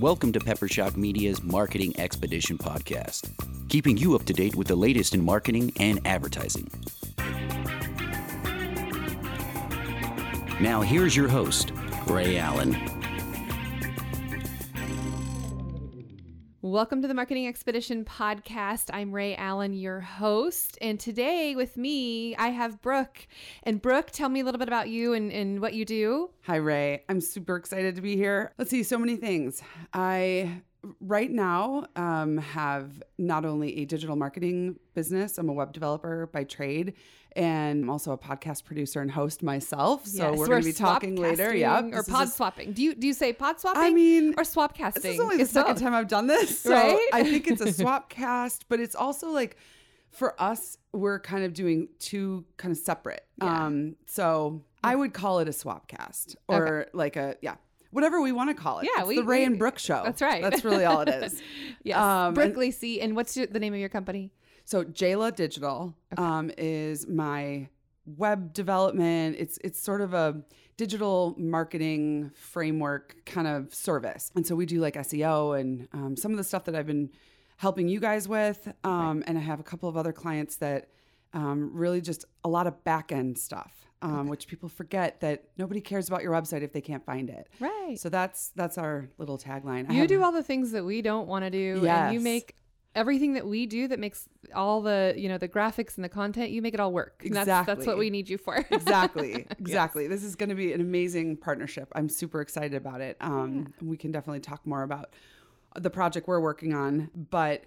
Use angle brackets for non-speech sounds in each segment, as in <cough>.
Welcome to Pepper Shock Media's Marketing Expedition podcast, keeping you up to date with the latest in marketing and advertising. Now, here's your host, Ray Allen. Welcome to the Marketing Expedition podcast. I'm Ray Allen, your host. And today with me, I have Brooke. And Brooke, tell me a little bit about you and, and what you do. Hi, Ray. I'm super excited to be here. Let's see, so many things. I right now um, have not only a digital marketing business, I'm a web developer by trade, and I'm also a podcast producer and host myself. So Yes, we're going to be talking later. Yeah. Or pod swapping. Do you do you say pod swapping? I mean, or swap casting? This is only the It's second both. time I've done this. So Right? I think it's a <laughs> swap cast, but it's also like for us, we're kind of doing two kind of separate. Yeah. Um, so I would call it a swap cast or like a, yeah, whatever we want to call it. Yeah, It's we- the Ray we- and Brooke show. That's right. That's really all it is. <laughs> Yes. Um, Brooke and- Lacey. And what's your, the name of your company? So Jayla Digital um, is my web development. It's it's sort of a digital marketing framework kind of service, and so we do like SEO and um, some of the stuff that I've been helping you guys with, um, and I have a couple of other clients that um, really just a lot of back end stuff. Um, Which people forget that nobody cares about your website if they can't find it. Right. So that's that's our little tagline. You have- do all the things that we don't want to do. And you make everything that we do that makes all the, you know, the graphics and the content, you make it all work. And That's, that's what we need you for. <laughs> exactly exactly this is going to be an amazing partnership i'm super excited about it um, we can definitely talk more about the project we're working on but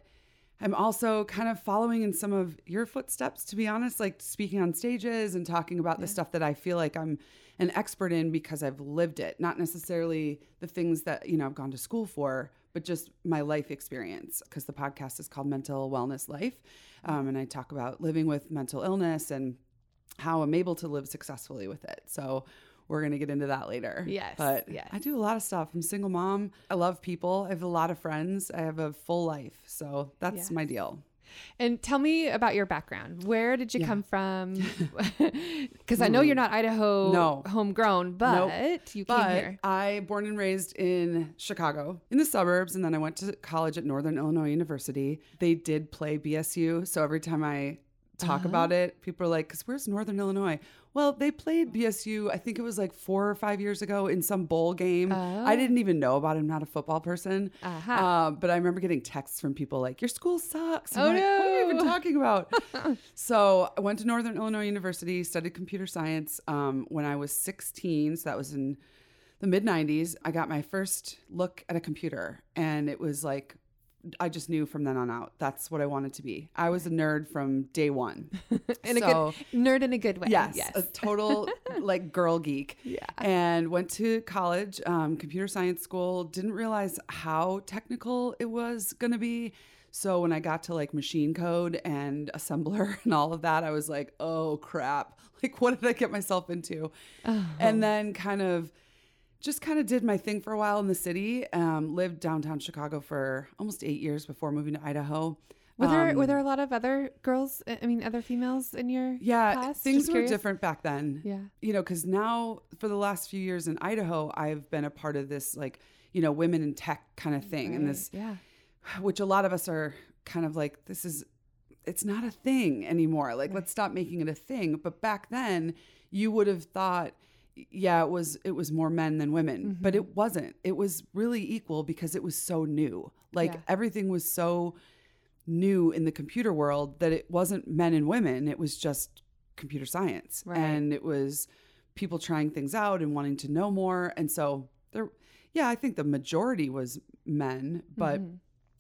i'm also kind of following in some of your footsteps to be honest like speaking on stages and talking about the stuff that i feel like i'm an expert in because i've lived it not necessarily the things that you know i've gone to school for but just my life experience because the podcast is called mental wellness life um, and i talk about living with mental illness and how I'm able to live successfully with it. So we're going to get into that later. Yes, But yes. I do a lot of stuff. I'm single mom. I love people. I have a lot of friends. I have a full life. So that's Yes. my deal. And tell me about your background. Where did you Yeah. come from? <laughs> Because I know you're not Idaho No. homegrown, but you came But here. I born and raised in Chicago, in the suburbs, and then I went to college at Northern Illinois University. They did play BSU, so every time I talk Uh-huh. about it, people are like, "Cause where's Northern Illinois?" Well, they played BSU. I think it was like four or five years ago in some bowl game. I didn't even know about it. I'm not a football person, Oh. Uh-huh. Um, but I remember getting texts from people like, "Your school sucks." I'm Oh, like, What are you even talking about? <laughs> so I went to Northern Illinois University, studied computer science um, when I was 16. So that was in the mid 90s. I got my first look at a computer, and it was like, I just knew from then on out that's what I wanted to be. I was a nerd from day one. <laughs> in a good nerd in a good way. Yes, Yes. a total <laughs> like girl geek. Yeah. And went to college, um, computer science school. Didn't realize how technical it was going to be. So when I got to like machine code and assembler <laughs> and all of that, I was like, oh crap. Like, what did I get myself into? Oh. And then kind of just kind of did my thing for a while in the city. Um, lived downtown Chicago for almost eight years before moving to Idaho. Were there Um, were there a lot of other girls? I mean, other females in your Yeah, class? things Just were curious. different back then. Yeah. You know, because now for the last few years in Idaho, I've been a part of this, like, you know, women in tech kind of thing. And this, yeah. <sighs> which a lot of us are kind of like, this is, it's not a thing anymore. Like, let's stop making it a thing. But back then, you would have thought, yeah, it was it was more men than women, but Mm-hmm. it wasn't. It was really equal because it was so new. Like Yeah. everything was so new in the computer world that it wasn't men and women. It was just computer science, Right. and it was people trying things out and wanting to know more. And so there, yeah, I think the majority was men, but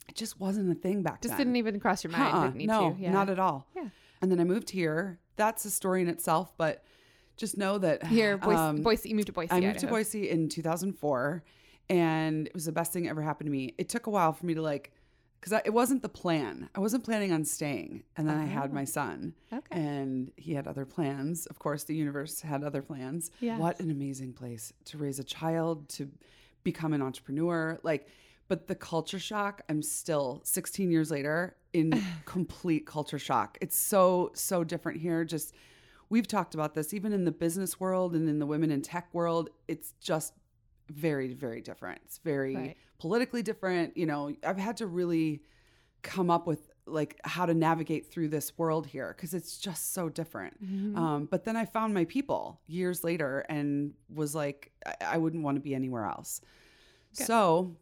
it just wasn't a thing back Mm-hmm. Just didn't even cross your mind. Uh-uh, no. Yeah. not at all. Yeah. And then I moved here. That's a story in itself, but just know that Here, Boise, um, Boise. You moved to Boise. I moved to Boise in 2004, and it was the best thing that ever happened to me. It took a while for me to like, because it wasn't the plan. I wasn't planning on staying, and then I had my son, Oh. Okay. and he had other plans. Of course, the universe had other plans. Yes. What an amazing place to raise a child, to become an entrepreneur, like. But the culture shock, I'm still 16 years later in <sighs> complete culture shock. It's so, so different here. Just, we've talked about this, even in the business world and in the women in tech world, it's just very, very different. It's very Right. politically different. You know, I've had to really come up with like how to navigate through this world here because it's just so different. Um, but then I found my people years later and was like, I, I wouldn't want to be anywhere else. So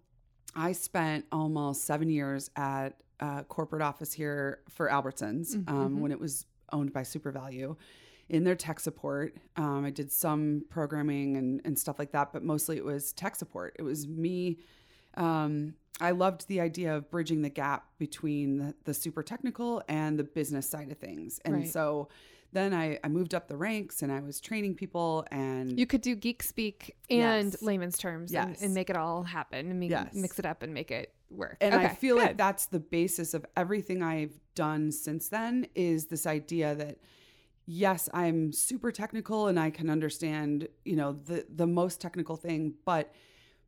I spent almost seven years at a corporate office here for Albertsons um, when it was owned by SuperValu in their tech support. Um, I did some programming and, and stuff like that, but mostly it was tech support. It was me. Um, I loved the idea of bridging the gap between the, the super technical and the business side of things. And Right. so then I, I moved up the ranks and I was training people and You could do geek speak and Yes. layman's terms and, Yes. and make it all happen and make, Yes. mix it up and make it work. And I Okay, feel like that's the basis of everything I've done since then is this idea that yes, I'm super technical and I can understand, you know, the the most technical thing, but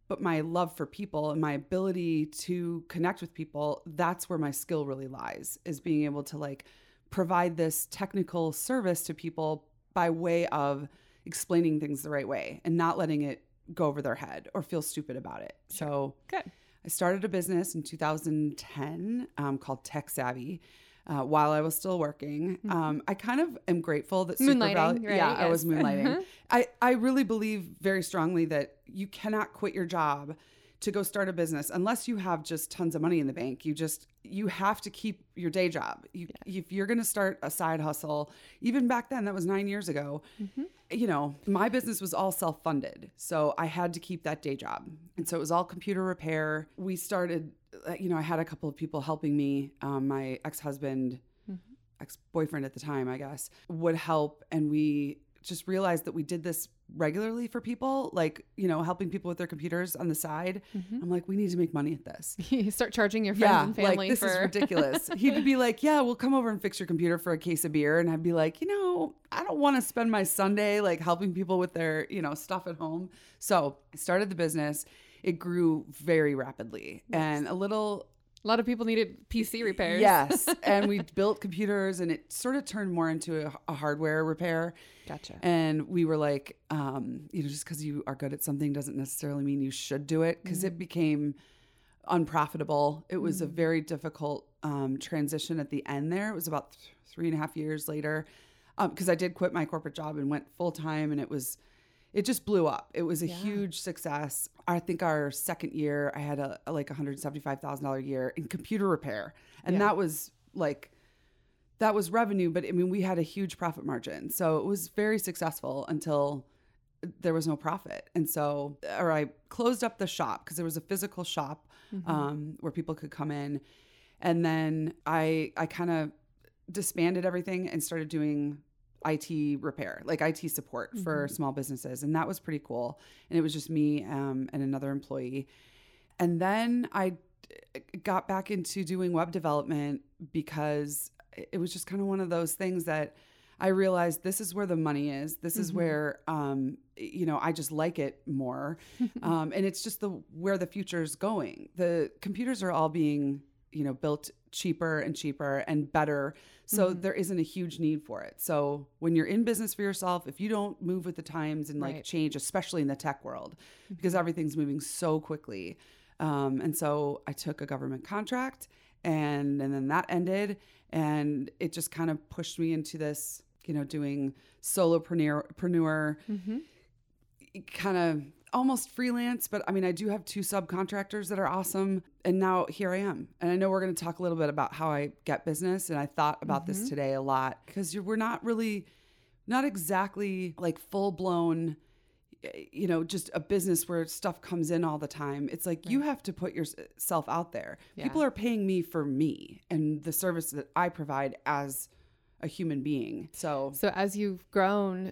but my love for people and my ability to connect with people, that's where my skill really lies, is being able to like provide this technical service to people by way of explaining things the right way and not letting it go over their head or feel stupid about it. So good. I started a business in 2010 um, called Tech Savvy. Uh, while I was still working, um, I kind of am grateful that Super Mm-hmm. Valley- right? Yeah, I was moonlighting. Uh-huh. I I really believe very strongly that you cannot quit your job to go start a business unless you have just tons of money in the bank. You just you have to keep your day job. You, If you're going to start a side hustle, even back then, that was nine years ago. Mm-hmm. You know, my business was all self funded, so I had to keep that day job, and so it was all computer repair. We started, Uh, you know, I had a couple of people helping me. Um, my ex husband mm-hmm. ex boyfriend at the time, I guess, would help. And we just realized that we did this regularly for people, like, you know, helping people with their computers on the side. Mm-hmm. I'm like, we need to make money at this. <laughs> You start charging your friends Yeah, and family like this for is ridiculous. <laughs> He'd be like, "Yeah, we'll come over and fix your computer for a case of beer," and I'd be like, "You know, I don't want to spend my Sunday like helping people with their you know stuff at home." So I started the business. It grew very rapidly, and a little a lot of people needed PC repairs. Yes, <laughs> and we built computers, and it sort of turned more into a, a hardware repair. Gotcha. And we were like, um, you know, just because you are good at something doesn't necessarily mean you should do it, because it became unprofitable. It was a very difficult um, transition at the end. There, it was about th- three and a half years later, because I did quit my corporate job and went full time, and it was. It just blew up. It was a huge success. I think our second year, I had a, a like one hundred seventy five thousand dollar year in computer repair, and that was like that was revenue, but I mean, we had a huge profit margin. So it was very successful until there was no profit. And so, or I closed up the shop because there was a physical shop um, where people could come in. And then I, I kind of disbanded everything and started doing IT repair, like IT support for small businesses. And that was pretty cool. And it was just me um, and another employee. And then I got back into doing web development because it was just kind of one of those things that I realized this is where the money is. This is where, um, you know, I just like it more, <laughs> um, and it's just the where the future is going. The computers are all being, you know, built cheaper and cheaper and better, so mm-hmm. there isn't a huge need for it. So when you're in business for yourself, if you don't move with the times and like Right. change, especially in the tech world, because mm-hmm. everything's moving so quickly, um, and so I took a government contract, and and then that ended, and it just kind of pushed me into this, you know, doing solopreneur, mm-hmm. kind of almost freelance. But I mean, I do have two subcontractors that are awesome, and now here I am. And I know we're going to talk a little bit about how I get business, and I thought about this mm-hmm. today a lot because we're not really, not exactly like full blown you know, just a business where stuff comes in all the time. It's like you have to put yourself out there. People are paying me for me and the service that I provide as a human being. So, So as you've grown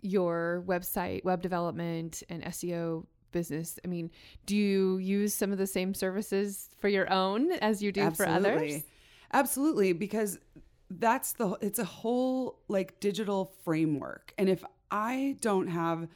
your website, web development, and SEO business, I mean, do you use some of the same services for your own as you do for others? Absolutely, because that's the it's a whole like digital framework. And if I don't have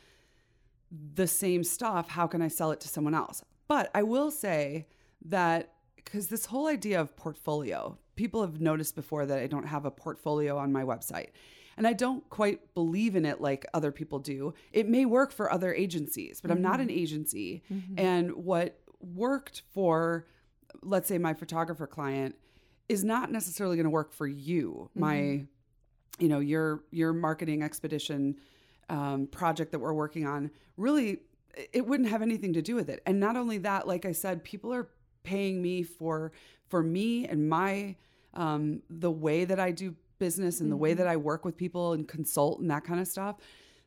the same stuff, how can I sell it to someone else? But I will say that because this whole idea of portfolio, people have noticed before that I don't have a portfolio on my website. And I don't quite believe in it like other people do. It may work for other agencies, but mm-hmm. I'm not an agency. Mm-hmm. And what worked for, let's say, my photographer client is not necessarily going to work for you. Mm-hmm. My, you know, your your marketing expedition um, project that we're working on really it wouldn't have anything to do with it. And not only that, like I said, people are paying me for for me and my um, the way that I do business and mm-hmm. the way that mm-hmm. I work with people and consult and that kind of stuff.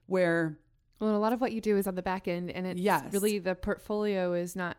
Where well, a lot of what you do is on the back end, and it's yes. really the portfolio is not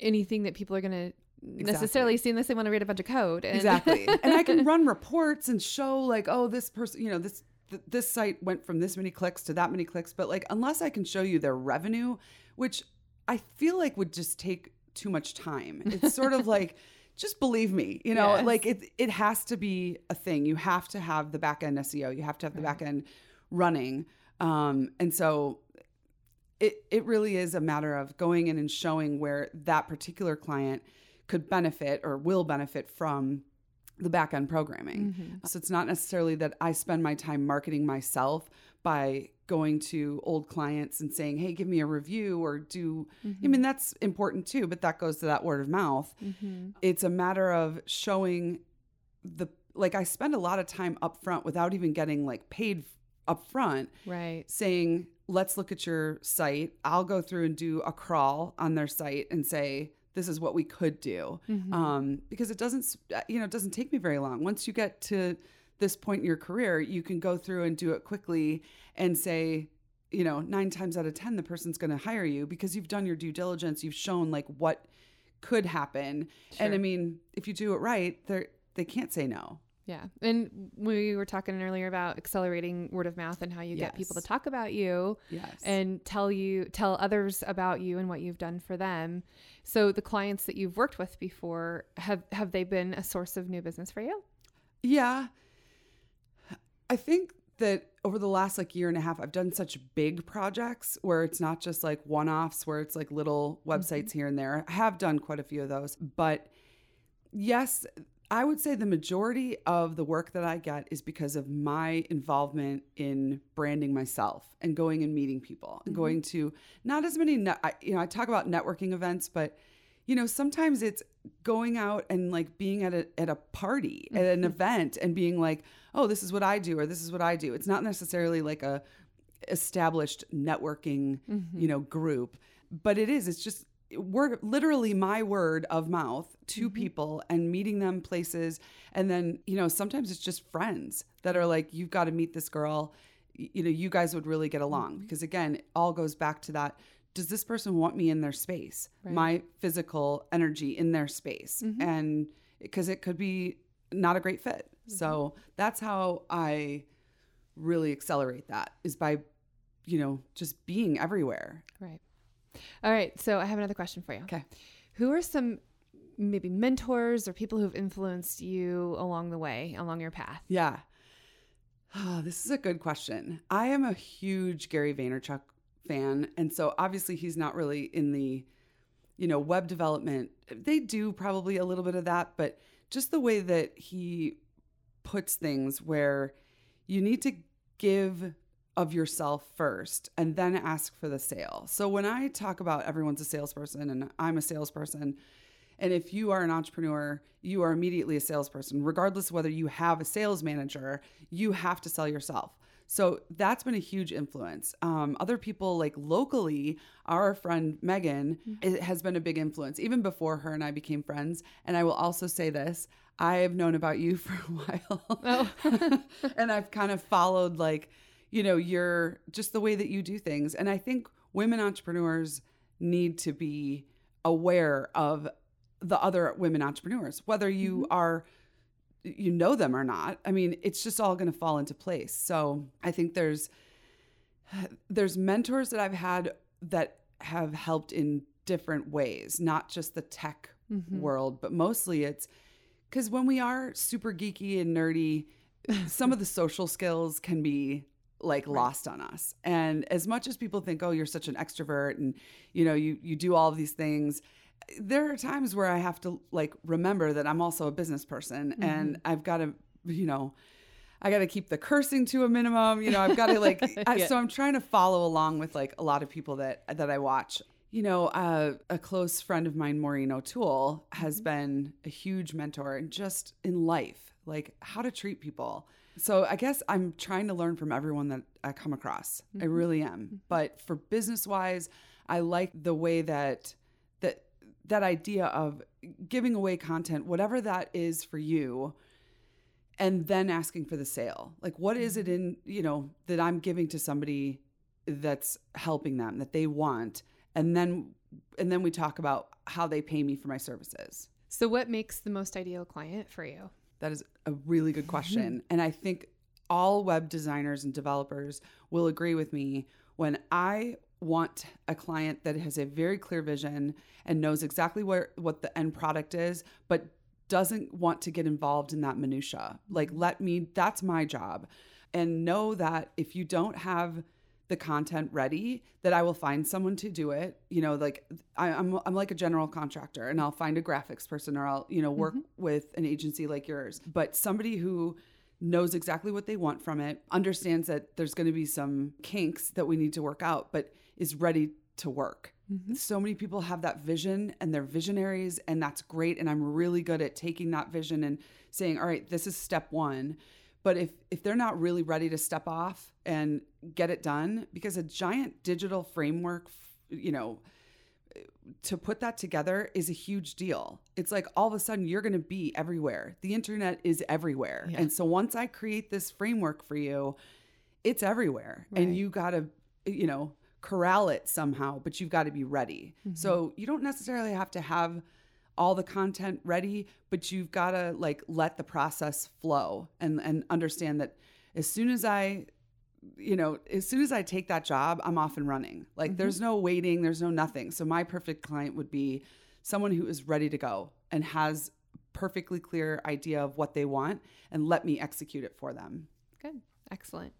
anything that people are going to Exactly. necessarily see unless they want to read a bunch of code. And exactly. <laughs> and I can run reports and show like, oh, this person, you know, this th- this site went from this many clicks to that many clicks, but like unless I can show you their revenue, which I feel like would just take too much time. It's sort of <laughs> like just believe me, you know, yes. like it it has to be a thing. You have to have the back end SEO. You have to have the right. back end running. Um, and so it it really is a matter of going in and showing where that particular client could benefit or will benefit from the back end programming. Mm-hmm. So it's not necessarily that I spend my time marketing myself by going to old clients and saying, "Hey, give me a review," or do. Mm-hmm. I mean, that's important too, but that goes to that word of mouth. Mm-hmm. It's a matter of showing the like. I spend a lot of time up front without even getting like paid up front, right? Saying, "Let's look at your site." I'll go through and do a crawl on their site and say, this is what we could do. Mm-hmm. um, because it doesn't uh, you know it doesn't take me very long. Once you get to this point in your career you can go through and do it quickly and say you know nine times out of ten the person's going to hire you because you've done your due diligence. You've shown like what could happen. Sure. and i mean if you do it right they they can't say no yeah. And we were talking earlier about accelerating word of mouth and how you yes. get people to talk about you yes. and tell you tell others about you and what you've done for them. So the clients that you've worked with before have have they been a source of new business for you? Yeah. I think that over the last like year and a half I've done such big projects where it's not just like one-offs where it's like little websites mm-hmm. here and there. I have done quite a few of those, but yes, I would say the majority of the work that I get is because of my involvement in branding myself and going and meeting people and mm-hmm. going to not as many, ne- I, you know, I talk about networking events, but you know, sometimes it's going out and like being at a at a party, mm-hmm. at an mm-hmm. event and being like, "Oh, this is what I do or this is what I do." It's not necessarily like a established networking, mm-hmm. you know, group, but it is. It's just word literally my word of mouth to mm-hmm. people and meeting them places and then you know sometimes it's just friends that are like you've got to meet this girl you know you guys would really get along mm-hmm. because again it all goes back to that does this person want me in their space right. my physical energy in their space mm-hmm. and because it could be not a great fit so mm-hmm. that's how i really accelerate that is by you know just being everywhere all right. So I have another question for you. Okay. Who are some maybe mentors or people who've influenced you along the way, along your path? Yeah. Oh, this is a good question. I am a huge Gary Vaynerchuk fan. And so obviously he's not really in the, you know, web development. They do probably a little bit of that, but just the way that he puts things where you need to give of yourself first and then ask for the sale. So when I talk about everyone's a salesperson and I'm a salesperson, and if you are an entrepreneur, you are immediately a salesperson. Regardless of whether you have a sales manager, you have to sell yourself. So that's been a huge influence. Um, other people, like locally, our friend Megan mm-hmm. has been a big influence, even before her and I became friends. And I will also say this I have known about you <laughs> for a while. Oh. <laughs> and I've kind of followed, like, you know, you're just the way that you do things. And I think women entrepreneurs need to be aware of the other women entrepreneurs, whether you mm-hmm. are you know them or not. I mean, it's just all going to fall into place. So, I think there's there's mentors that I've had that have helped in different ways, not just the tech mm-hmm. world, but mostly it's cuz when we are super geeky and nerdy, some of the social skills can be like right. lost on us. And as much as people think, "Oh, you're such an extrovert and you know, you you do all of these things," there are times where I have to like remember that I'm also a business person mm-hmm. and I've got to, you know, I got to keep the cursing to a minimum. You know, I've got to like, <laughs> I, Yeah. so I'm trying to follow along with like a lot of people that, that I watch. You know, uh, a close friend of mine, Maureen O'Toole, has been a huge mentor and just in life, like how to treat people. So I guess I'm trying to learn from everyone that I come across. I mm-hmm. really am. Mm-hmm. But for business wise, I like the way that that that idea of giving away content, whatever that is for you, and then asking for the sale. Like what is it mm-hmm. in, you know, that I'm giving to somebody that's helping them that they want and then and then we talk about how they pay me for my services. So, what makes the most ideal client for you? That is a really good question. Mm-hmm. and I think all web designers and developers will agree with me when I want a client that has a very clear vision and knows exactly where what the end product is, but doesn't want to get involved in that minutia. Like mm-hmm. let me that's my job. And know that if you don't have the content ready that I will find someone to do it. You know, like I, I'm I'm like a general contractor and I'll find a graphics person or I'll, you know, work mm-hmm. with an agency like yours. But somebody who knows exactly what they want from it, understands that there's going to be some kinks that we need to work out, but is ready to work. Mm-hmm. So many people have that vision and they're visionaries, and that's great. And I'm really good at taking that vision and saying, all right, this is step one. But if if they're not really ready to step off and get it done, because a giant digital framework, you know, to put that together is a huge deal. It's like all of a sudden you're going to be everywhere. The internet is everywhere. Yeah. And so once I create this framework for you, it's everywhere. Right. And you got to, you know, corral it somehow, but you've got to be ready. Mm-hmm. So you don't necessarily have to have all the content ready, but you've got to like let the process flow and and understand that as soon as I you know, as soon as I take that job, I'm off and running. Like mm-hmm. there's no waiting, there's no nothing. So my perfect client would be someone who is ready to go and has perfectly clear idea of what they want and let me execute it for them. Good. Excellent.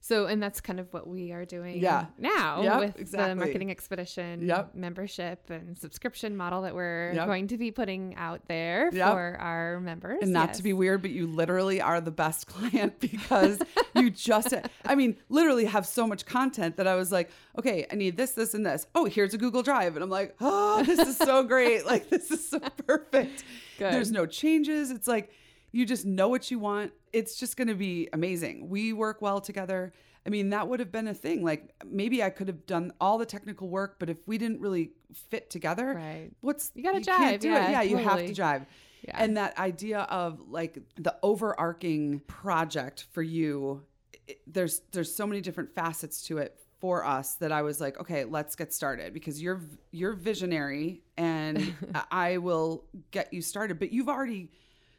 So, and that's kind of what we are doing Yeah. now Yep, with exactly. the Marketing Expedition Yep. membership and subscription model that we're Yep. going to be putting out there for our members. And not Yes. to be weird, but you literally are the best <laughs> client because you just, I mean, literally have so much content that I was like, okay, I need this, this, and this. Oh, here's a Google Drive. And I'm like, oh, this is so great. Like, this is so <laughs> perfect. Good. There's no changes. It's like, you just know what you want. It's just going to be amazing. We work well together. I mean, that would have been a thing. Like, maybe I could have done all the technical work, but if we didn't really fit together, Right. what's You gotta can't jive, do yeah, it. Yeah, you have to jive. Yeah. And that idea of like the overarching project for you, it, there's there's so many different facets to it for us that I was like, okay, let's get started because you're you're visionary and <laughs> I will get you started. But you've already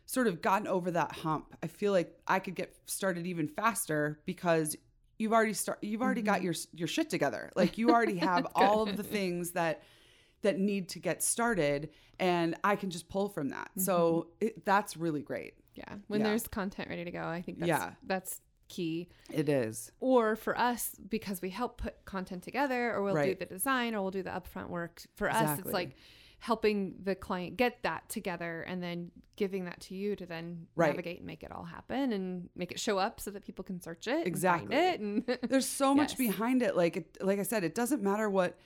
sort of gotten over that hump. I feel like I could get started even faster because you've already start you've already got mm-hmm. your your shit together. <laughs> Like you already have all of the things that that need to get started and I can just pull from that. So mm-hmm. it, that's really great. Yeah. When Yeah. there's content ready to go, I think that's, Yeah. that's key. It is. Or for us, because we help put content together, or we'll Right. do the design, or we'll do the upfront work. For us, Exactly. it's like helping the client get that together and then giving that to you to then Right. navigate and make it all happen and make it show up so that people can search it Exactly. and find it and <laughs> There's so much Yes. behind it. Like it, like I said, it doesn't matter what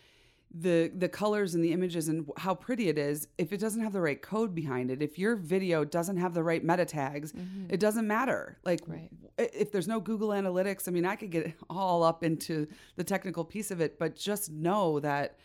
the the colors and the images and how pretty it is if it doesn't have the right code behind it. If your video doesn't have the right meta tags, mm-hmm. it doesn't matter. Like Right. if there's no Google Analytics, I mean, I could get <laughs> all up into the technical piece of it, but just know that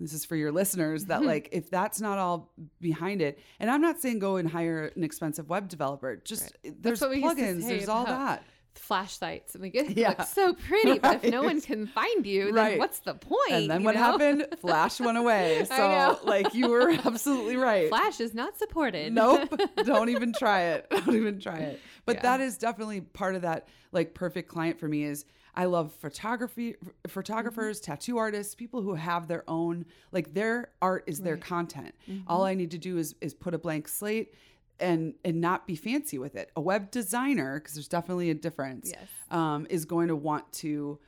this is for your listeners that mm-hmm. like if that's not all behind it and i'm not saying go and hire an expensive web developer just there's used to plugins say there's all that. Flash sites and we get it Yeah. looks so pretty but if no one <laughs> can find you then Right. what's the point? point and then what know? happened? <laughs> Flash went away. So <laughs> like you were absolutely right. Flash is not supported. Nope. Don't even try it. Don't even try it. But Yeah. that is definitely part of that like perfect client for me is i love photography photographers Mm-hmm. tattoo artists people who have their own like their art is their content Mm-hmm. all i need to do is is put a blank slate and and not be fancy with it a web designer because there's definitely a difference Yes. um, is going to want to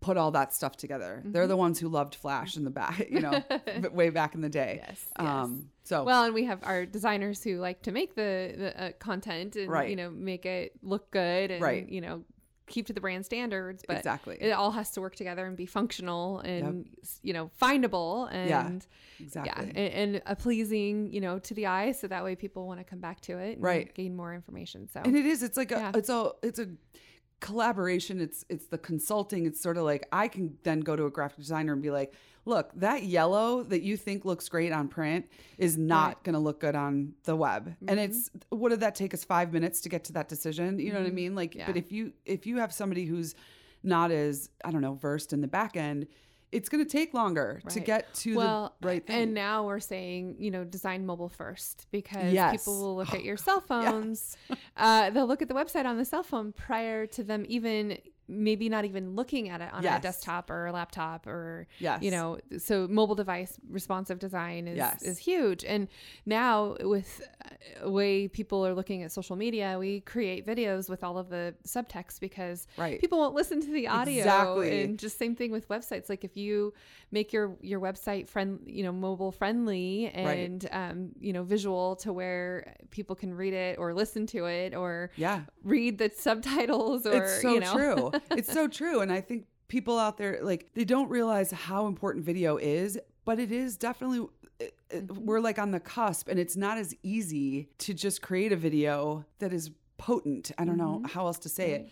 put all that stuff together. Mm-hmm. They're the ones who loved Flash in the back, <laughs> you know, <laughs> way back in the day. Yes, um, yes. So well, and we have our designers who like to make the, the uh, content and right. you know make it look good and right. you know keep to the brand standards but exactly it all has to work together and be functional and yep. you know findable and yeah, exactly yeah and, and, a pleasing you know to the eye so that way people want to come back to it right gain more information so and it is it's like a yeah. it's a it's a collaboration it's it's the consulting it's sort of like i can then go to a graphic designer and be like look, that yellow that you think looks great on print is not right. going to look good on the web. Mm-hmm. And it's what did that take us 5 minutes to get to that decision? You know mm-hmm. what I mm-hmm. mean? Like yeah. but if you if you have somebody who's not as I don't know, versed in the back end, it's going to take longer right. to get to well, the right thing. And now we're saying, you know, design mobile first because yes. people will look at <gasps> your cell phones. <laughs> uh, they'll look at the website on the cell phone prior to them even maybe not even looking at it on yes. a desktop or a laptop or yes. you know so mobile device responsive design is yes. is huge and now with the uh, way people are looking at social media we create videos with all of the subtext because right. people won't listen to the audio exactly. and just same thing with websites like if you make your your website friend you know mobile friendly and right. um, you know visual to where people can read it or listen to it or yeah read the subtitles or it's so you know. true <laughs> it's so true and i think people out there like they don't realize how important video is but it is definitely mm-hmm. we're like on the cusp and it's not as easy to just create a video that is potent i don't mm-hmm. know how else to say right. it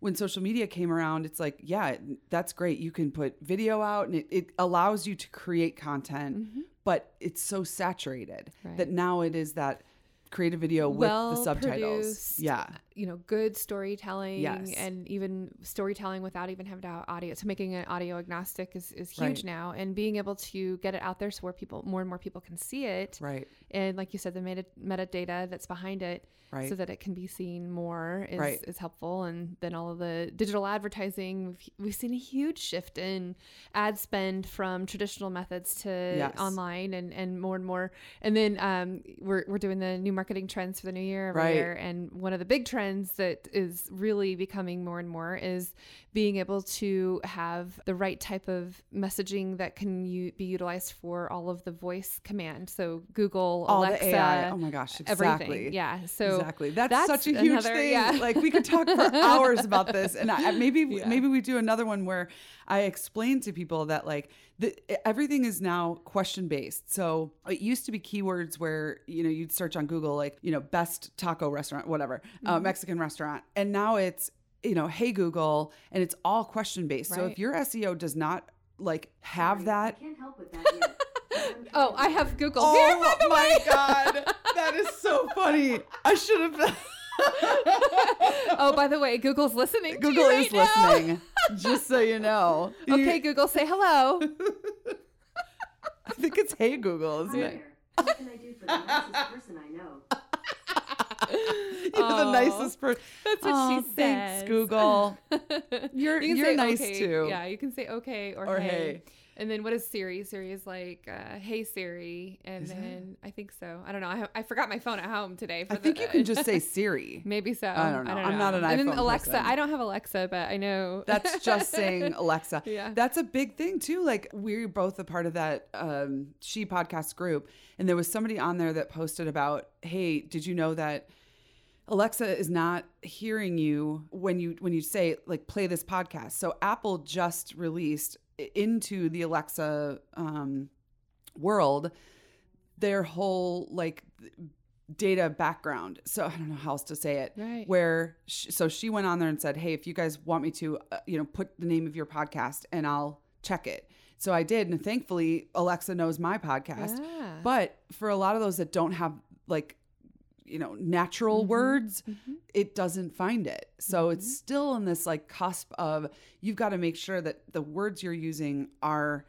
when social media came around, it's like, yeah, that's great. You can put video out and it, it allows you to create content, mm-hmm. but it's so saturated right. that now it is that create a video with well the subtitles. Produced, yeah. You know, good storytelling yes. and even storytelling without even having to audio. So making it audio agnostic is, is huge right. now and being able to get it out there so where people more and more people can see it. Right. And like you said, the meta metadata that's behind it right. so that it can be seen more is, right. is helpful. And then all of the digital advertising, we've, we've seen a huge shift in ad spend from traditional methods to yes. online and, and more and more. And then um, we're, we're doing the new marketing trends for the new year every right. year. And one of the big trends that is really becoming more and more is being able to have the right type of messaging that can u- be utilized for all of the voice command. So Google, all Alexa, oh my gosh, exactly. everything. Yeah. So exactly, that's, that's such a huge another, thing. Yeah. Like we could talk for <laughs> hours about this, and I, maybe yeah. maybe we do another one where I explain to people that like the, everything is now question based. So it used to be keywords where you know you'd search on Google like you know best taco restaurant, whatever, uh, mm-hmm. uh, Mexican restaurant, and now it's you know, hey Google, and it's all question based. Right. So if your SEO does not like have Sorry, that, I can't help with that <laughs> oh, I have Google oh, here. By the my god, that is so funny. I should have. <laughs> oh, by the way, Google's listening. Google right is listening. <laughs> just so you know. Okay, you... Google, say hello. <laughs> I think it's Hey Google, isn't Hi it? What can I do for the nicest person I know? You're oh, the nicest person. That's what oh, she says. Thanks, Google. You're you are nice okay. too. Yeah, you can say okay or, or hey. hey. And then what is Siri? Siri is like, uh, "Hey Siri," and is then it? I think so. I don't know. I, I forgot my phone at home today. I think the, you can just say <laughs> Siri. Maybe so. I don't know. I am not an and iPhone. And then Alexa. Person. I don't have Alexa, but I know that's just saying <laughs> Alexa. Yeah, that's a big thing too. Like we're both a part of that um, She podcast group, and there was somebody on there that posted about, "Hey, did you know that?" Alexa is not hearing you when you when you say like play this podcast. So Apple just released into the Alexa um, world their whole like data background. So I don't know how else to say it. Right. Where she, so she went on there and said, "Hey, if you guys want me to, uh, you know, put the name of your podcast and I'll check it." So I did, and thankfully Alexa knows my podcast. Yeah. But for a lot of those that don't have like you know natural mm-hmm. words mm-hmm. it doesn't find it so mm-hmm. it's still in this like cusp of you've got to make sure that the words you're using are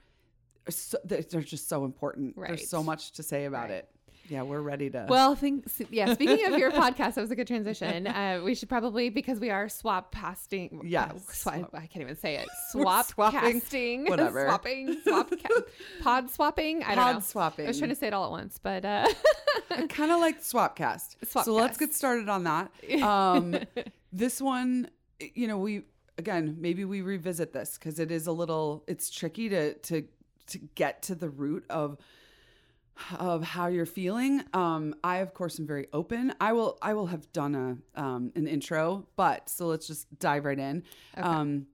so, they're just so important right. there's so much to say about right. it yeah, we're ready to. Well, think yeah. Speaking of your <laughs> podcast, that was a good transition. Uh, we should probably because we are swap casting. Yes, uh, swap, I can't even say it. <laughs> Swap swapping, casting, <laughs> whatever. swapping, swap, ca- pod swapping. I pod don't know. swapping. I was trying to say it all at once, but uh, kind of like Swapcast. Swapcast. So let's get started on that. Um, this one, you know, we again, maybe we revisit this because it is a little, it's tricky to to to get to the root of of how you're feeling. Um, I of course am very open. I will I will have done a um, an intro, but so let's just dive right in. Okay. Um,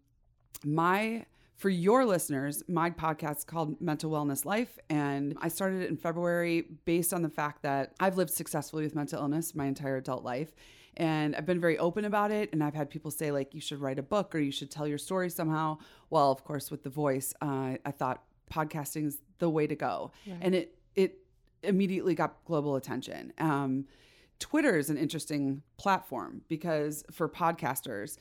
my for your listeners, my podcast is called Mental Wellness Life, and I started it in February based on the fact that I've lived successfully with mental illness my entire adult life. And I've been very open about it. And I've had people say, like, you should write a book or you should tell your story somehow. Well, of course, with the voice, uh, I thought podcasting is the way to go. Right. And it, it immediately got global attention. Um, Twitter is an interesting platform because for podcasters,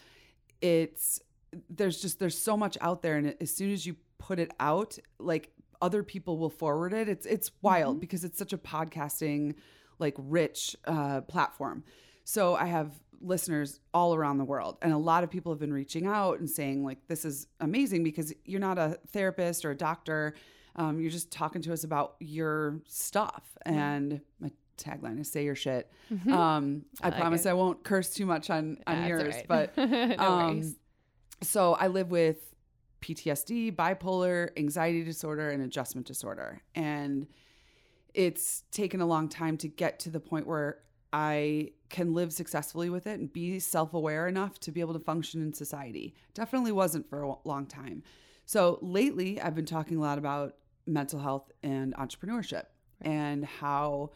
it's there's just there's so much out there and as soon as you put it out like other people will forward it it's it's wild mm-hmm. because it's such a podcasting like rich uh, platform so i have listeners all around the world and a lot of people have been reaching out and saying like this is amazing because you're not a therapist or a doctor um, you're just talking to us about your stuff and my tagline is say your shit mm-hmm. um, I, I like promise it. i won't curse too much on on That's yours right. but <laughs> no um, so I live with PTSD, bipolar, anxiety disorder, and adjustment disorder. And it's taken a long time to get to the point where I can live successfully with it and be self aware enough to be able to function in society. Definitely wasn't for a long time. So lately, I've been talking a lot about mental health and entrepreneurship and how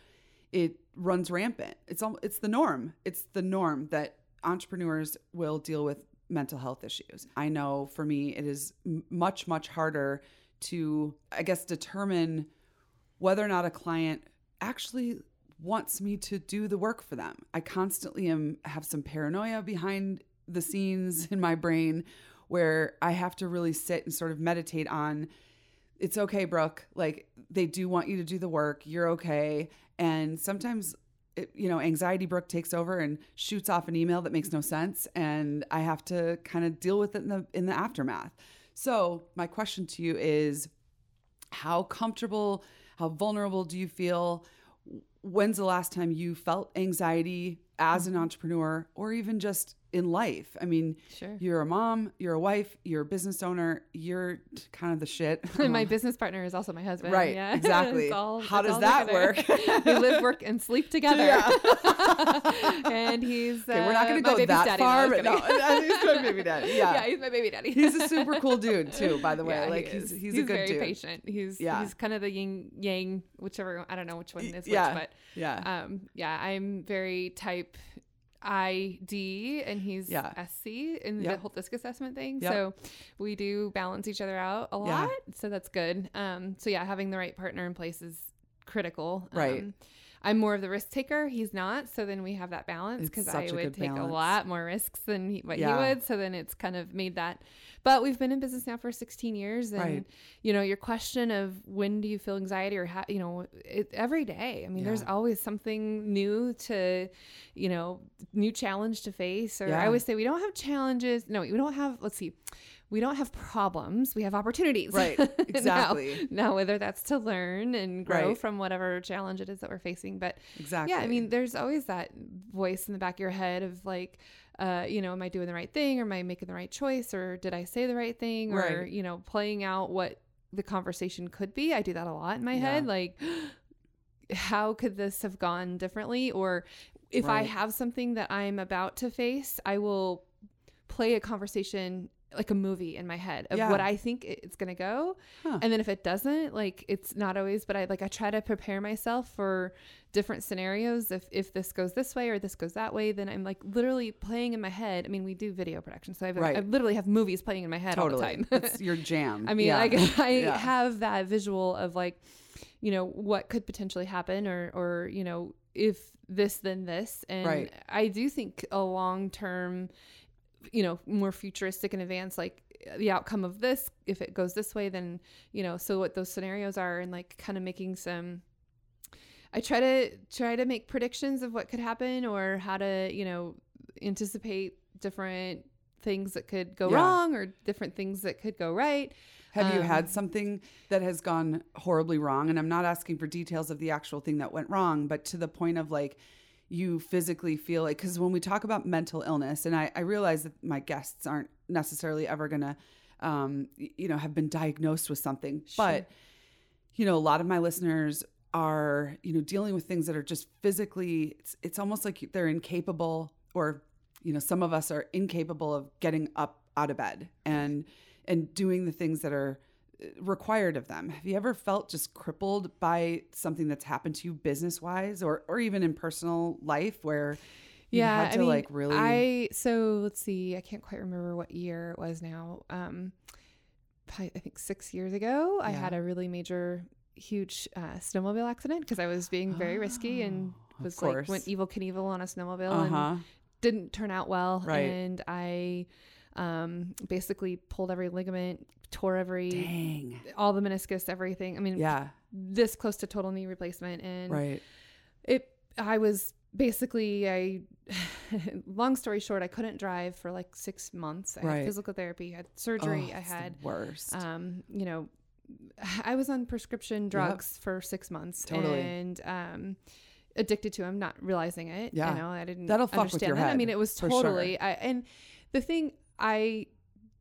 it runs rampant. It's all, it's the norm. It's the norm that entrepreneurs will deal with mental health issues. I know for me, it is much, much harder to, I guess, determine whether or not a client actually wants me to do the work for them. I constantly am have some paranoia behind the scenes <laughs> in my brain where I have to really sit and sort of meditate on it's okay, Brooke. Like they do want you to do the work. You're okay. And sometimes it, you know, anxiety Brooke takes over and shoots off an email that makes no sense, and I have to kind of deal with it in the in the aftermath. So my question to you is, how comfortable, how vulnerable do you feel? When's the last time you felt anxiety as an mm-hmm. entrepreneur, or even just in life. I mean, sure. you're a mom, you're a wife, you're a business owner, you're kind of the shit. <laughs> my business partner is also my husband. Right. Yeah. <laughs> Exactly. all, How does that work? <laughs> we live, work, and sleep together. Yeah. and he's. Okay, we're not going to uh, go that daddy. far, but no, he's my baby daddy. Yeah. Yeah, he's my baby daddy. he's a super cool dude too, by the way. Yeah, like he he's, he's, he's, a good very dude. patient. He's yeah. he's kind of the yin yang, whichever I don't know which one is yeah. which, but yeah. Um, yeah, I'm very type ID and he's yeah. SC in yep. the whole disc assessment thing. Yep. So we do balance each other out a lot. Yeah. So that's good. Um, so yeah, having the right partner in place is critical. Right. I'm more of the risk taker. He's not. So then we have that balance because I would take balance. a lot more risks than he, what yeah. he would. So then it's kind of made that. But we've been in business now for 16 years, and right. you know your question of when do you feel anxiety or how you know it, every day. I mean, yeah. there's always something new to, you know, new challenge to face. Or yeah. I always say we don't have challenges. No, we don't have. Let's see we don't have problems we have opportunities. Right. <laughs> Exactly. now, now, whether that's to learn and grow right. from whatever challenge it is that we're facing. But exactly yeah i mean there's always that voice in the back of your head of like uh, you know am i doing the right thing? Or am i making the right choice? Or did i say the right thing? Or you know playing out what the conversation could be. I do that a lot in my yeah. head like <gasps> how could this have gone differently? Or if right. i have something that i'm about to face i will play a conversation like a movie in my head of yeah. what I think it's gonna go, huh. and then if it doesn't, like it's not always, but I like I try to prepare myself for different scenarios. If if this goes this way or this goes that way, then I'm like literally playing in my head. I mean, we do video production, so I, have, right. I literally have movies playing in my head totally. all the time. it's <laughs> your jam. I mean, yeah. like <laughs> I yeah. have that visual of like, you know, what could potentially happen, or or you know, if this then this, and right. I do think a long term you know more futuristic in advance like the outcome of this if it goes this way then you know so what those scenarios are and like kind of making some i try to try to make predictions of what could happen or how to you know anticipate different things that could go yeah. wrong or different things that could go right have um, you had um, something that has gone horribly wrong and i'm not asking for details of the actual thing that went wrong but to the point of like you physically feel like because when we talk about mental illness and I, I realize that my guests aren't necessarily ever gonna um, you know have been diagnosed with something sure. but you know a lot of my listeners are you know dealing with things that are just physically it's, it's almost like they're incapable or you know some of us are incapable of getting up out of bed and and doing the things that are required of them. Have you ever felt just crippled by something that's happened to you business wise or or even in personal life where you yeah, had to I mean, like really I so let's see, I can't quite remember what year it was now. Um I think 6 years ago, yeah. I had a really major huge uh, snowmobile accident because I was being very oh, risky and <gasps> was like went Evel Knievel on a snowmobile uh-huh. and didn't turn out well right. and I um, basically pulled every ligament, tore every Dang. all the meniscus, everything. I mean, yeah, this close to total knee replacement, and right. It, I was basically, I. <laughs> long story short, I couldn't drive for like six months. I right. had physical therapy, had surgery, oh, I had worst. Um, you know, I was on prescription drugs yep. for six months, totally. and um addicted to them, not realizing it. Yeah. You know, I didn't That'll fuck with your that. head. I mean, it was totally, sure. I, and the thing I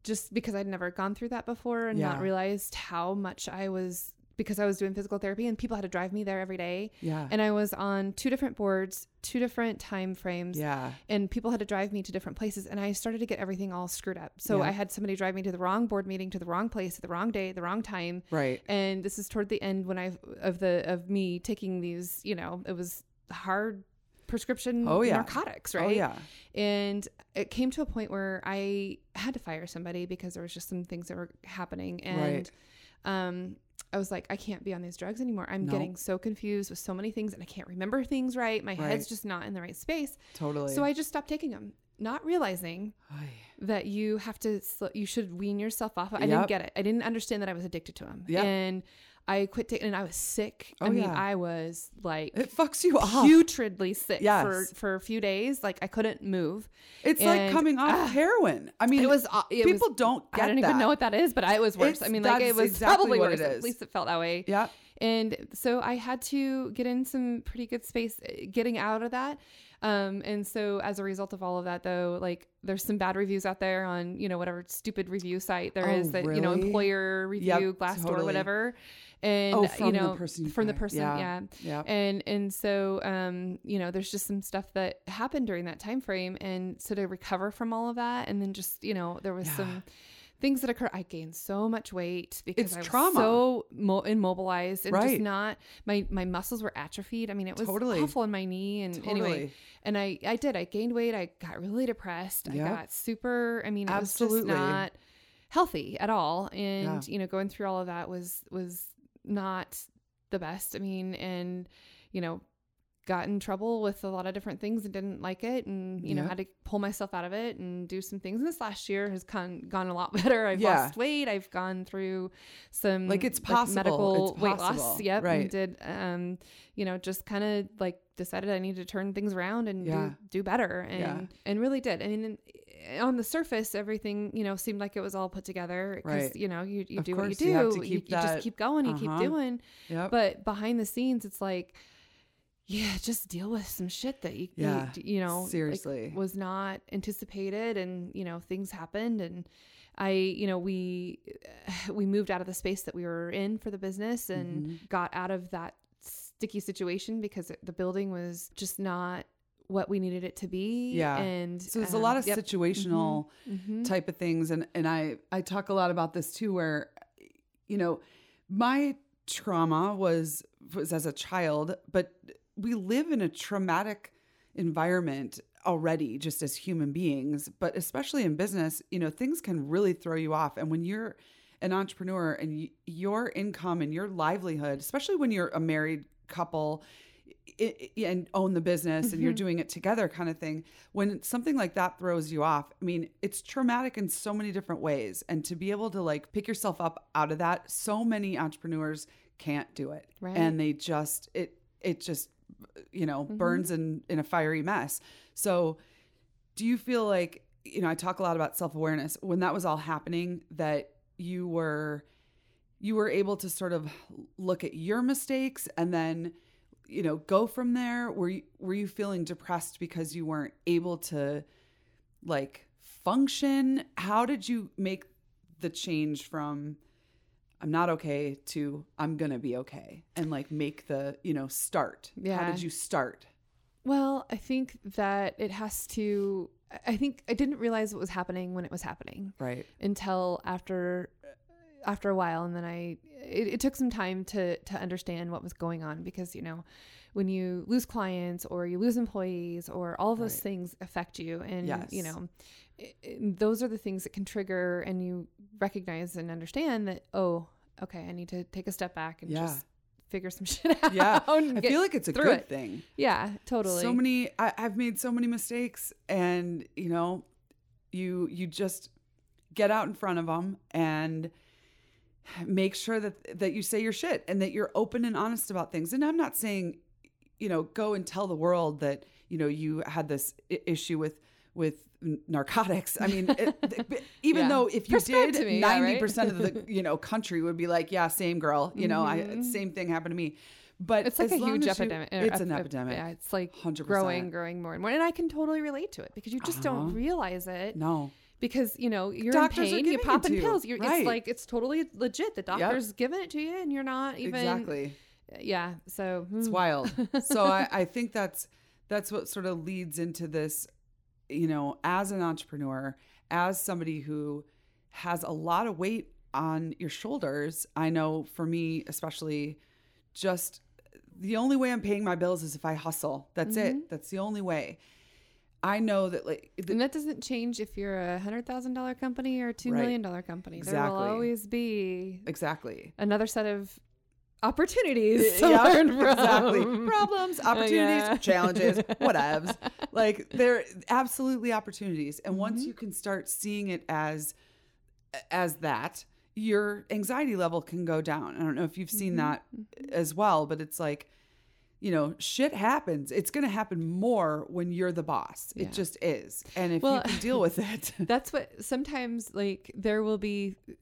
just because I'd never gone through that before and yeah. not realized how much I was because I was doing physical therapy and people had to drive me there every day. Yeah. And I was on two different boards, two different time frames. Yeah. And people had to drive me to different places and I started to get everything all screwed up. So yeah. I had somebody drive me to the wrong board meeting, to the wrong place, at the wrong day, the wrong time. Right. And this is toward the end when I of the of me taking these, you know, it was hard prescription oh, yeah. narcotics, oh, right? Oh, yeah. And it came to a point where I had to fire somebody because there was just some things that were happening. And right. um, I was like, I can't be on these drugs anymore. I'm getting so confused with so many things and I can't remember things right. My right. head's just not in the right space. Totally. So I just stopped taking them, not realizing Oy. that you have to, you should wean yourself off. I yep. didn't get it. I didn't understand that I was addicted to them. Yep. And I quit taking, and I was sick. Oh, I mean, yeah. I was like, it fucks you off, putridly sick yes. for for a few days. Like I couldn't move. It's and, like coming off uh, heroin. I mean, it was. Uh, it people was, don't. I don't that. even know what that is, but I was worse. It's, I mean, like it was exactly probably worse. At least it felt that way. Yeah. And so I had to get in some pretty good space, uh, getting out of that. Um, and so as a result of all of that, though, like there's some bad reviews out there on you know whatever stupid review site there oh, is that really? you know employer review, yep, Glassdoor, totally. whatever and oh, you know the person from the person yeah. yeah. yeah and and so um you know there's just some stuff that happened during that time frame and so to recover from all of that and then just you know there was yeah. some things that occur. I gained so much weight because it's I was trauma. so mo- immobilized and right. just not my my muscles were atrophied. I mean, it was totally. awful in my knee. And totally. anyway, and I I did. I gained weight. I got really depressed. Yep. I got super. I mean, it Absolutely. was just not healthy at all. And yeah. you know, going through all of that was was not the best. I mean, and you know, got in trouble with a lot of different things and didn't like it and you yeah. know had to pull myself out of it and do some things. And this last year has gone gone a lot <laughs> better. I've yeah. lost weight. I've gone through some like it's possible. like medical it's weight loss. yep. Right. and did um you know just kind of like decided i needed to turn things around and yeah. do, do better and and really did. I mean on the surface, everything you know seemed like it was all put together because right. you know you, you do what you do, you, you, you just keep going, you uh-huh. keep doing. Yep. But behind the scenes, it's like, yeah, just deal with some shit that you, yeah, you, you know, seriously like, was not anticipated, and you know things happened, and I, you know, we <sighs> we moved out of the space that we were in for the business and mm-hmm. got out of that sticky situation because the building was just not what we needed it to be. Yeah. And so there's um, a lot of yep. situational mm-hmm. Mm-hmm. type of things. And, and I, I talk a lot about this too, where, you know, my trauma was, was as a child, but we live in a traumatic environment already just as human beings, but especially in business, you know, things can really throw you off. And when you're an entrepreneur and y- your income and your livelihood, especially when you're a married couple, and own the business mm-hmm. and you're mm-hmm. doing it together kind of thing when something like that throws you off i mean it's traumatic in so many different ways and to be able to like pick yourself up out of that so many entrepreneurs can't do it right. and they just it it just you know mm-hmm. burns in in a fiery mess so do you feel like you know i talk a lot about self-awareness when that was all happening that you were you were able to sort of look at your mistakes and then you know, go from there? Were you, were you feeling depressed because you weren't able to like function? How did you make the change from I'm not okay to I'm going to be okay and like make the, you know, start? Yeah. How did you start? Well, I think that it has to I think I didn't realize what was happening when it was happening. Right. Until after after a while and then I it, it, took some time to to understand what was going on because you know when you lose clients or you lose employees or all those right. things affect you and yes. you know it, it, those are the things that can trigger and you recognize and understand that oh okay I need to take a step back and yeah. just figure some <laughs> shit out. Yeah. <laughs> I feel like it's a good thing. Yeah, totally. So many I, I've made so many mistakes and you know, you you just get out in front of them and make sure that that you say your shit and that you're open and honest about things. And I'm not saying, you know, go and tell the world that you know you had this I- issue with with narcotics. I mean, it, <laughs> even yeah. though if you did, ninety percent yeah, right? of the <laughs> you know country would be like, yeah, same girl. You know, mm-hmm. I, same thing happened to me. But it's like a huge epidemic. You, it's an epidemic. Yeah, it's like 100%. growing, growing more and more. And I can totally relate to it because you just uh-huh. don't realize it. No because you know you're Doctors in pain, you pop in pills. You're, right. It's like it's totally legit. The doctor's yep. giving it to you, and you're not even exactly. Yeah, so it's hmm. wild. <laughs> so I, I think that's that's what sort of leads into this. You know, as an entrepreneur, as somebody who has a lot of weight on your shoulders, I know for me especially, just the only way I'm paying my bills is if I hustle. That's mm-hmm. it. That's the only way. I know that like the, and that doesn't change if you're a hundred thousand dollar company or a two right. million dollar company. Exactly. There will always be exactly another set of opportunities <laughs> to learn from. Exactly. <laughs> Problems, opportunities, yeah. challenges, <laughs> whatevs. like they're absolutely opportunities. And mm-hmm. once you can start seeing it as as that, your anxiety level can go down. I don't know if you've seen mm-hmm. that as well, but it's like you know, shit happens. It's going to happen more when you're the boss. Yeah. It just is. And if well, you can <laughs> deal with it. <laughs> that's what sometimes like there will be uh,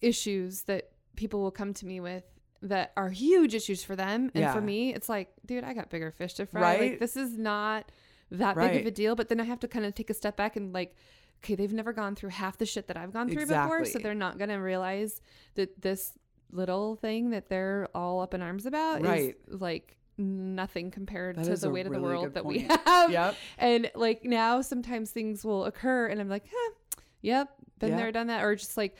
issues that people will come to me with that are huge issues for them. And yeah. for me, it's like, dude, I got bigger fish to fry. Right? Like this is not that right. big of a deal. But then I have to kind of take a step back and like, okay, they've never gone through half the shit that I've gone through exactly. before. So they're not going to realize that this little thing that they're all up in arms about right. is like nothing compared that to the weight really of the world that point. we have. Yep. And like now sometimes things will occur and I'm like, huh, yep, been yep. there, done that. Or just like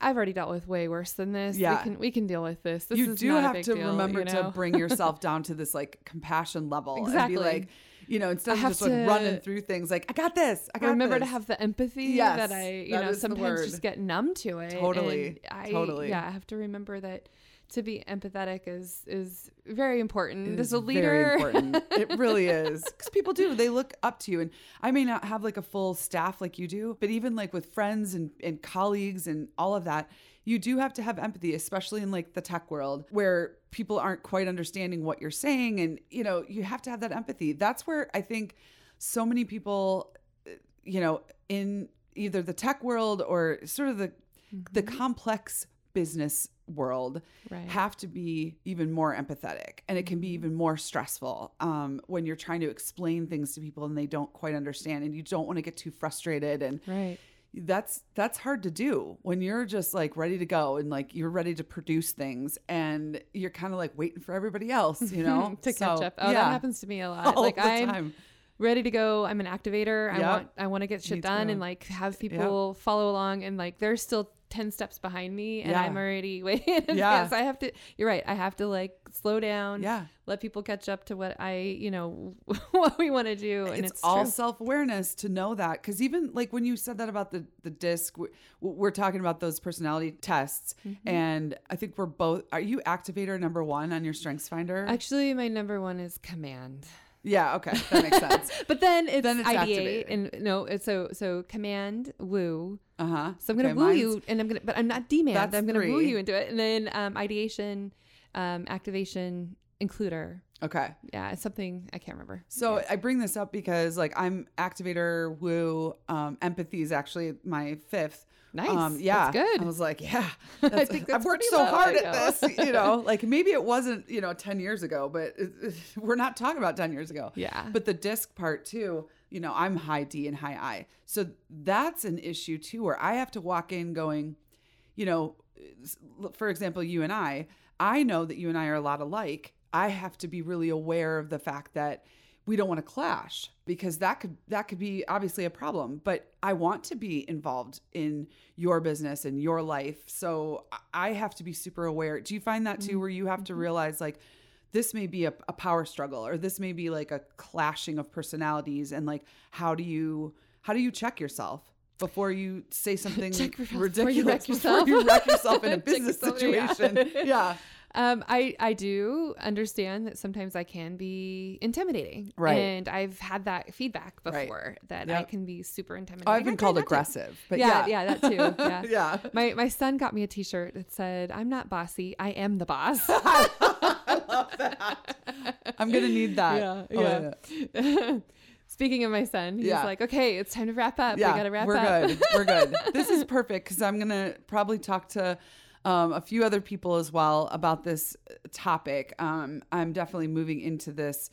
I've already dealt with way worse than this. Yeah. We can we can deal with this. This you is do have to deal, remember you know? to bring <laughs> yourself down to this like compassion level exactly. and be like, you know, instead of just like running through things like, I got this. I got remember this. to have the empathy yes, that I, you know, sometimes just get numb to it. Totally. I, totally. Yeah, I have to remember that to be empathetic is is very important as a leader. <laughs> It really is because people do. They look up to you, and I may not have like a full staff like you do, but even like with friends and and colleagues and all of that, you do have to have empathy, especially in like the tech world where people aren't quite understanding what you're saying, and you know you have to have that empathy. That's where I think so many people, you know, in either the tech world or sort of the mm-hmm. the complex business world right. have to be even more empathetic and it can be mm-hmm. even more stressful um, when you're trying to explain things to people and they don't quite understand and you don't want to get too frustrated and right that's that's hard to do when you're just like ready to go and like you're ready to produce things and you're kind of like waiting for everybody else you know <laughs> to so, catch up oh yeah. that happens to me a <laughs> lot All like i'm time ready to go. I'm an activator. Yep. I want I want to get shit done and like have people follow along and like they're still 10 steps behind me and yeah. I'm already way in advance. Yeah. I have to, you're right. I have to like slow down. Yeah. Let people catch up to what I, you know, <laughs> what we want to do. And it's, it's all self awareness to know that. Cause even like when you said that about the, the disc, we're talking about those personality tests. Mm-hmm. And I think we're both, are you activator number one on your strengths finder? Actually, my number one is command. Yeah, okay, that makes sense. <laughs> but then it's, then it's ideate and no, it's so so command woo. Uh huh. So I'm gonna okay, woo you, and I'm gonna, but I'm not demand. I'm gonna three. woo you into it, and then um, ideation, um, activation, includer. Okay. Yeah, it's something I can't remember. So yeah. I bring this up because like I'm activator, woo, um, empathy is actually my fifth, Nice. Um, yeah. That's good. I was like, yeah. <laughs> I think I've worked so hard at this. You know, <laughs> like maybe it wasn't, you know, 10 years ago, but it, it, <laughs> we're not talking about 10 years ago. Yeah. But the disc part too, you know, I'm high D and high I. So that's an issue too, where I have to walk in going, you know, for example, you and I, I know that you and I are a lot alike. I have to be really aware of the fact that we don't want to clash because that could that could be obviously a problem but i want to be involved in your business and your life so i have to be super aware. Do you find that too where you have to mm-hmm. realize like this may be a, a power struggle or this may be like a clashing of personalities and like how do you how do you check yourself before you say <laughs> something ridiculous before you wreck <laughs> yourself, before you wreck yourself in a <laughs> business situation? Yeah um, I I do understand that sometimes I can be intimidating, right? And I've had that feedback before right. that yep. I can be super intimidating. Oh, I've been called aggressive, but yeah, yeah, yeah, that too. <laughs> Yeah, yeah. My my son got me a T-shirt that said, "I'm not bossy, I am the boss." <laughs> I love that. I'm gonna need that. Yeah, oh, yeah. <laughs> Speaking of my son, he's yeah. like, okay, it's time to wrap up. Yeah, we gotta wrap up. we're good. We're good. this is perfect because I'm gonna probably talk to um, a few other people as well about this topic. Um, I'm definitely moving into this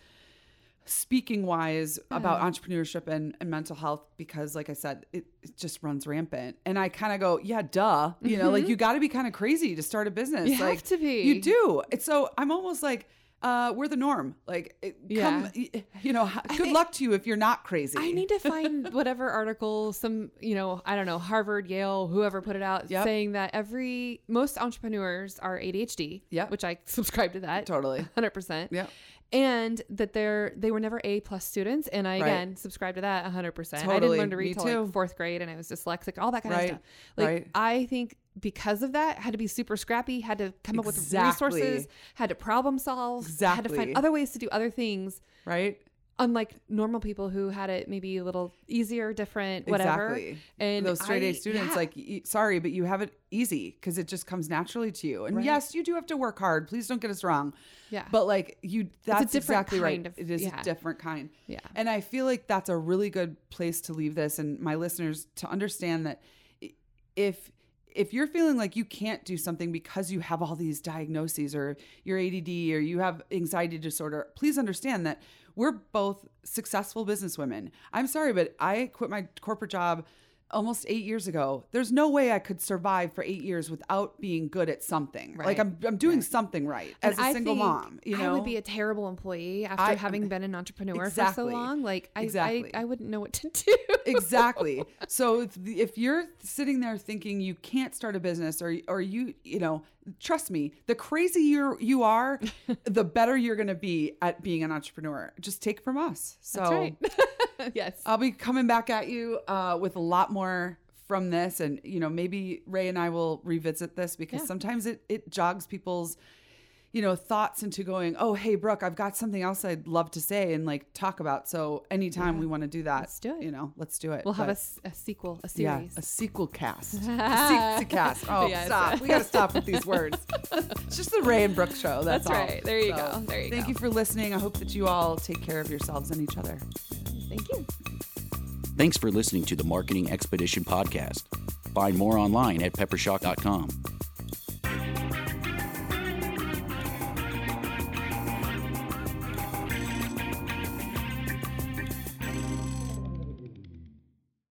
speaking wise yeah. about entrepreneurship and, and mental health because like i said it, it just runs rampant and i kind of go yeah duh you mm-hmm. know like mm-hmm. you got to be kind of crazy to start a business you like have to be you do it's so i'm almost like uh, we're the norm. Like, it, yeah. come, you know, good think, luck to you if you're not crazy. I need to find <laughs> whatever article, some, you know, I don't know, Harvard, Yale, whoever put it out, yep. saying that every most entrepreneurs are ADHD. Yeah, which I <laughs> subscribe to that totally, <laughs> hundred percent. Yeah, and that they're they were never A plus students. And I right. again subscribe to that hundred percent. I didn't learn to read till like fourth grade, and I was dyslexic, all that kind right. of stuff. Like right. I think because of that had to be super scrappy had to come exactly. up with resources had to problem solve exactly. had to find other ways to do other things right unlike normal people who had it maybe a little easier different whatever exactly. and those straight I, a students yeah. like sorry but you have it easy because it just comes naturally to you and right. yes you do have to work hard please don't get us wrong yeah but like you that's exactly right of, it is yeah. a different kind yeah and i feel like that's a really good place to leave this and my listeners to understand that if if you're feeling like you can't do something because you have all these diagnoses or you're ADD or you have anxiety disorder, please understand that we're both successful businesswomen. I'm sorry, but I quit my corporate job almost eight years ago. There's no way I could survive for eight years without being good at something. Right. Like I'm, I'm doing right. something right as and a single mom. You know, I would be a terrible employee after I, having been an entrepreneur exactly. for so long. Like I, exactly. I, I wouldn't know what to do. <laughs> exactly. So if, if you're sitting there thinking you can't start a business or or you you know trust me, the crazier you are, <laughs> the better you're going to be at being an entrepreneur. Just take from us. So, right. <laughs> yes, I'll be coming back at you uh, with a lot more from this, and you know, maybe Ray and I will revisit this because yeah. sometimes it it jogs people's you know, thoughts into going, oh, hey, Brooke, I've got something else I'd love to say and like talk about. So anytime yeah. we want to do that, let's do it. You know, let's do it. We'll but, have a, a, sequel, a series. Yeah, a sequel cast. <laughs> a se- cast. <laughs> Oh, yes. stop. We got to stop with these words. <laughs> It's just the Ray and Brooke show. That's, that's right. There you so, go. There you thank go. you for listening. I hope that you all take care of yourselves and each other. Thank you. Thanks for listening to the Marketing Expedition podcast. Find more online at peppershock.com.